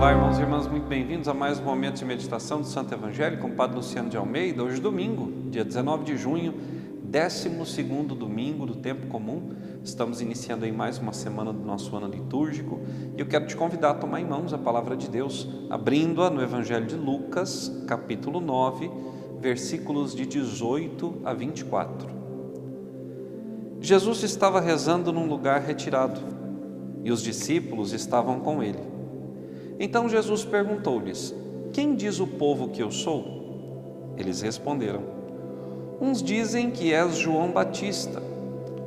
Olá, irmãos e irmãs, muito bem-vindos a mais um momento de meditação do Santo Evangelho com o Padre Luciano de Almeida. Hoje, domingo, dia 19 de junho, 12 domingo do tempo comum. Estamos iniciando aí mais uma semana do nosso ano litúrgico e eu quero te convidar a tomar em mãos a palavra de Deus, abrindo-a no Evangelho de Lucas, capítulo 9, versículos de 18 a 24. Jesus estava rezando num lugar retirado e os discípulos estavam com ele. Então Jesus perguntou-lhes: Quem diz o povo que eu sou? Eles responderam: Uns dizem que és João Batista,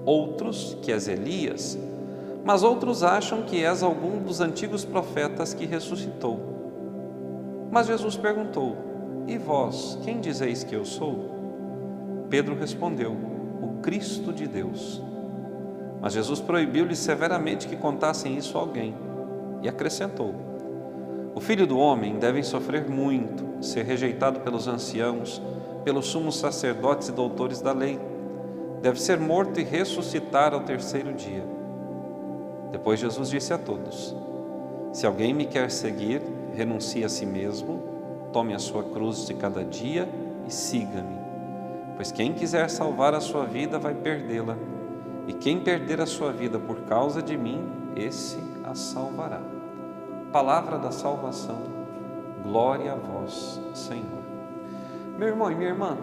outros que és Elias, mas outros acham que és algum dos antigos profetas que ressuscitou. Mas Jesus perguntou: E vós, quem dizeis que eu sou? Pedro respondeu: O Cristo de Deus. Mas Jesus proibiu-lhes severamente que contassem isso a alguém e acrescentou: o filho do homem deve sofrer muito, ser rejeitado pelos anciãos, pelos sumos sacerdotes e doutores da lei. Deve ser morto e ressuscitar ao terceiro dia. Depois Jesus disse a todos: Se alguém me quer seguir, renuncie a si mesmo, tome a sua cruz de cada dia e siga-me. Pois quem quiser salvar a sua vida vai perdê-la, e quem perder a sua vida por causa de mim, esse a salvará palavra da salvação. Glória a vós, Senhor. Meu irmão e minha irmã,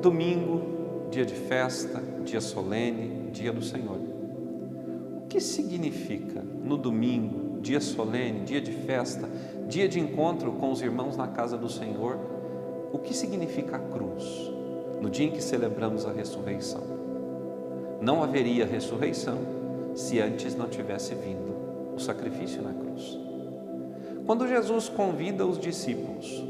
domingo, dia de festa, dia solene, dia do Senhor. O que significa no domingo, dia solene, dia de festa, dia de encontro com os irmãos na casa do Senhor? O que significa a cruz no dia em que celebramos a ressurreição? Não haveria ressurreição se antes não tivesse vindo o sacrifício na cruz. Quando Jesus convida os discípulos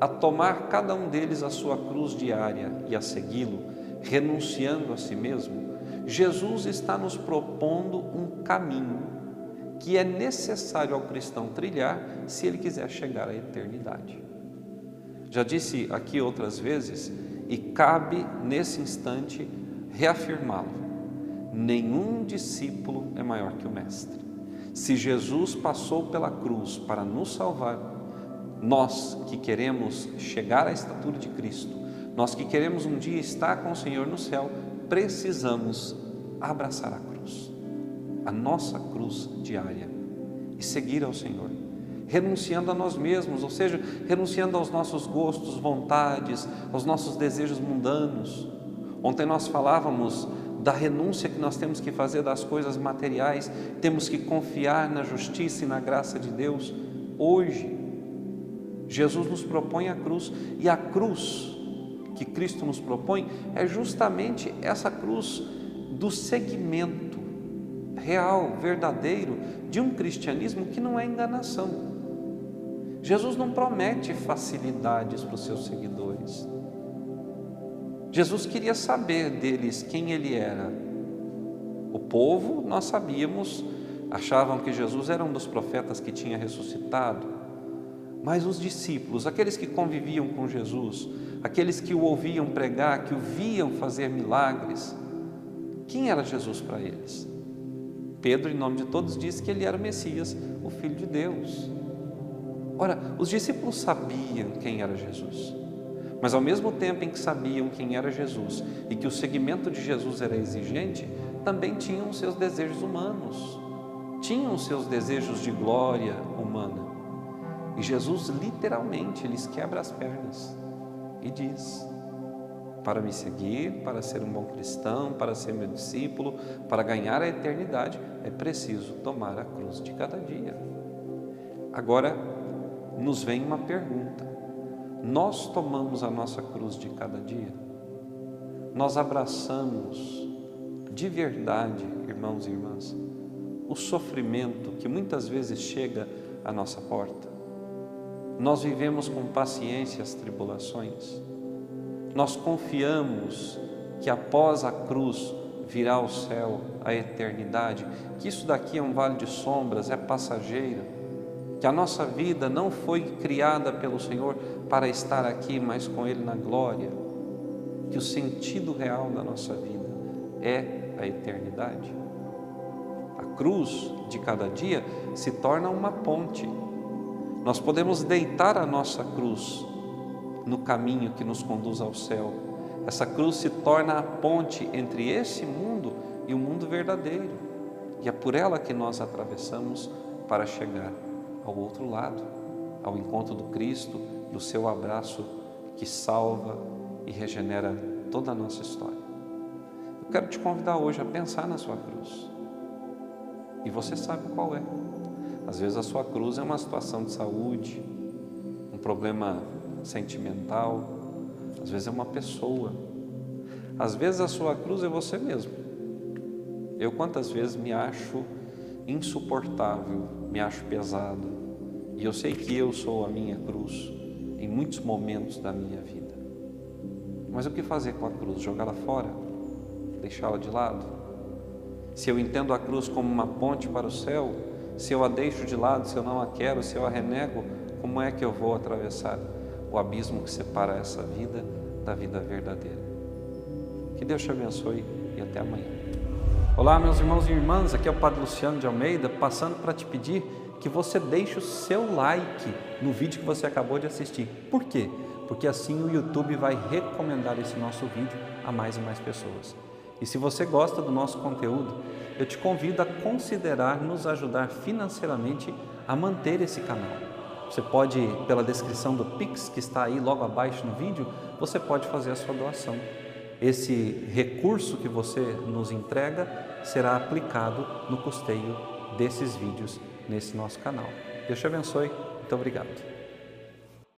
a tomar cada um deles a sua cruz diária e a segui-lo, renunciando a si mesmo, Jesus está nos propondo um caminho que é necessário ao cristão trilhar se ele quiser chegar à eternidade. Já disse aqui outras vezes e cabe nesse instante reafirmá-lo: nenhum discípulo é maior que o Mestre. Se Jesus passou pela cruz para nos salvar, nós que queremos chegar à estatura de Cristo, nós que queremos um dia estar com o Senhor no céu, precisamos abraçar a cruz, a nossa cruz diária, e seguir ao Senhor, renunciando a nós mesmos, ou seja, renunciando aos nossos gostos, vontades, aos nossos desejos mundanos. Ontem nós falávamos da renúncia que nós temos que fazer das coisas materiais, temos que confiar na justiça e na graça de Deus. Hoje, Jesus nos propõe a cruz, e a cruz que Cristo nos propõe é justamente essa cruz do seguimento real, verdadeiro, de um cristianismo que não é enganação. Jesus não promete facilidades para os seus seguidores. Jesus queria saber deles quem ele era. O povo, nós sabíamos, achavam que Jesus era um dos profetas que tinha ressuscitado, mas os discípulos, aqueles que conviviam com Jesus, aqueles que o ouviam pregar, que o viam fazer milagres, quem era Jesus para eles? Pedro, em nome de todos, disse que ele era o Messias, o Filho de Deus. Ora, os discípulos sabiam quem era Jesus. Mas ao mesmo tempo em que sabiam quem era Jesus e que o seguimento de Jesus era exigente, também tinham seus desejos humanos, tinham seus desejos de glória humana. E Jesus literalmente lhes quebra as pernas e diz: para me seguir, para ser um bom cristão, para ser meu discípulo, para ganhar a eternidade, é preciso tomar a cruz de cada dia. Agora nos vem uma pergunta: nós tomamos a nossa cruz de cada dia, nós abraçamos de verdade, irmãos e irmãs, o sofrimento que muitas vezes chega à nossa porta. Nós vivemos com paciência as tribulações, nós confiamos que após a cruz virá o céu, a eternidade, que isso daqui é um vale de sombras, é passageiro que a nossa vida não foi criada pelo Senhor para estar aqui, mas com Ele na glória, que o sentido real da nossa vida é a eternidade. A cruz de cada dia se torna uma ponte nós podemos deitar a nossa cruz no caminho que nos conduz ao céu. Essa cruz se torna a ponte entre esse mundo e o mundo verdadeiro. E é por ela que nós atravessamos para chegar ao outro lado, ao encontro do Cristo, do seu abraço que salva e regenera toda a nossa história. Eu quero te convidar hoje a pensar na sua cruz. E você sabe qual é. Às vezes a sua cruz é uma situação de saúde, um problema sentimental, às vezes é uma pessoa, às vezes a sua cruz é você mesmo. Eu quantas vezes me acho insuportável, me acho pesado, e eu sei que eu sou a minha cruz em muitos momentos da minha vida. Mas o que fazer com a cruz? Jogá-la fora? Deixá-la de lado? Se eu entendo a cruz como uma ponte para o céu, se eu a deixo de lado, se eu não a quero, se eu a renego, como é que eu vou atravessar o abismo que separa essa vida da vida verdadeira? Que Deus te abençoe e até amanhã. Olá, meus irmãos e irmãs, aqui é o Padre Luciano de Almeida, passando para te pedir que você deixe o seu like no vídeo que você acabou de assistir. Por quê? Porque assim o YouTube vai recomendar esse nosso vídeo a mais e mais pessoas. E se você gosta do nosso conteúdo, eu te convido a considerar nos ajudar financeiramente a manter esse canal. Você pode, pela descrição do Pix que está aí logo abaixo no vídeo, você pode fazer a sua doação. Esse recurso que você nos entrega será aplicado no custeio desses vídeos nesse nosso canal. Deus te abençoe. Muito obrigado.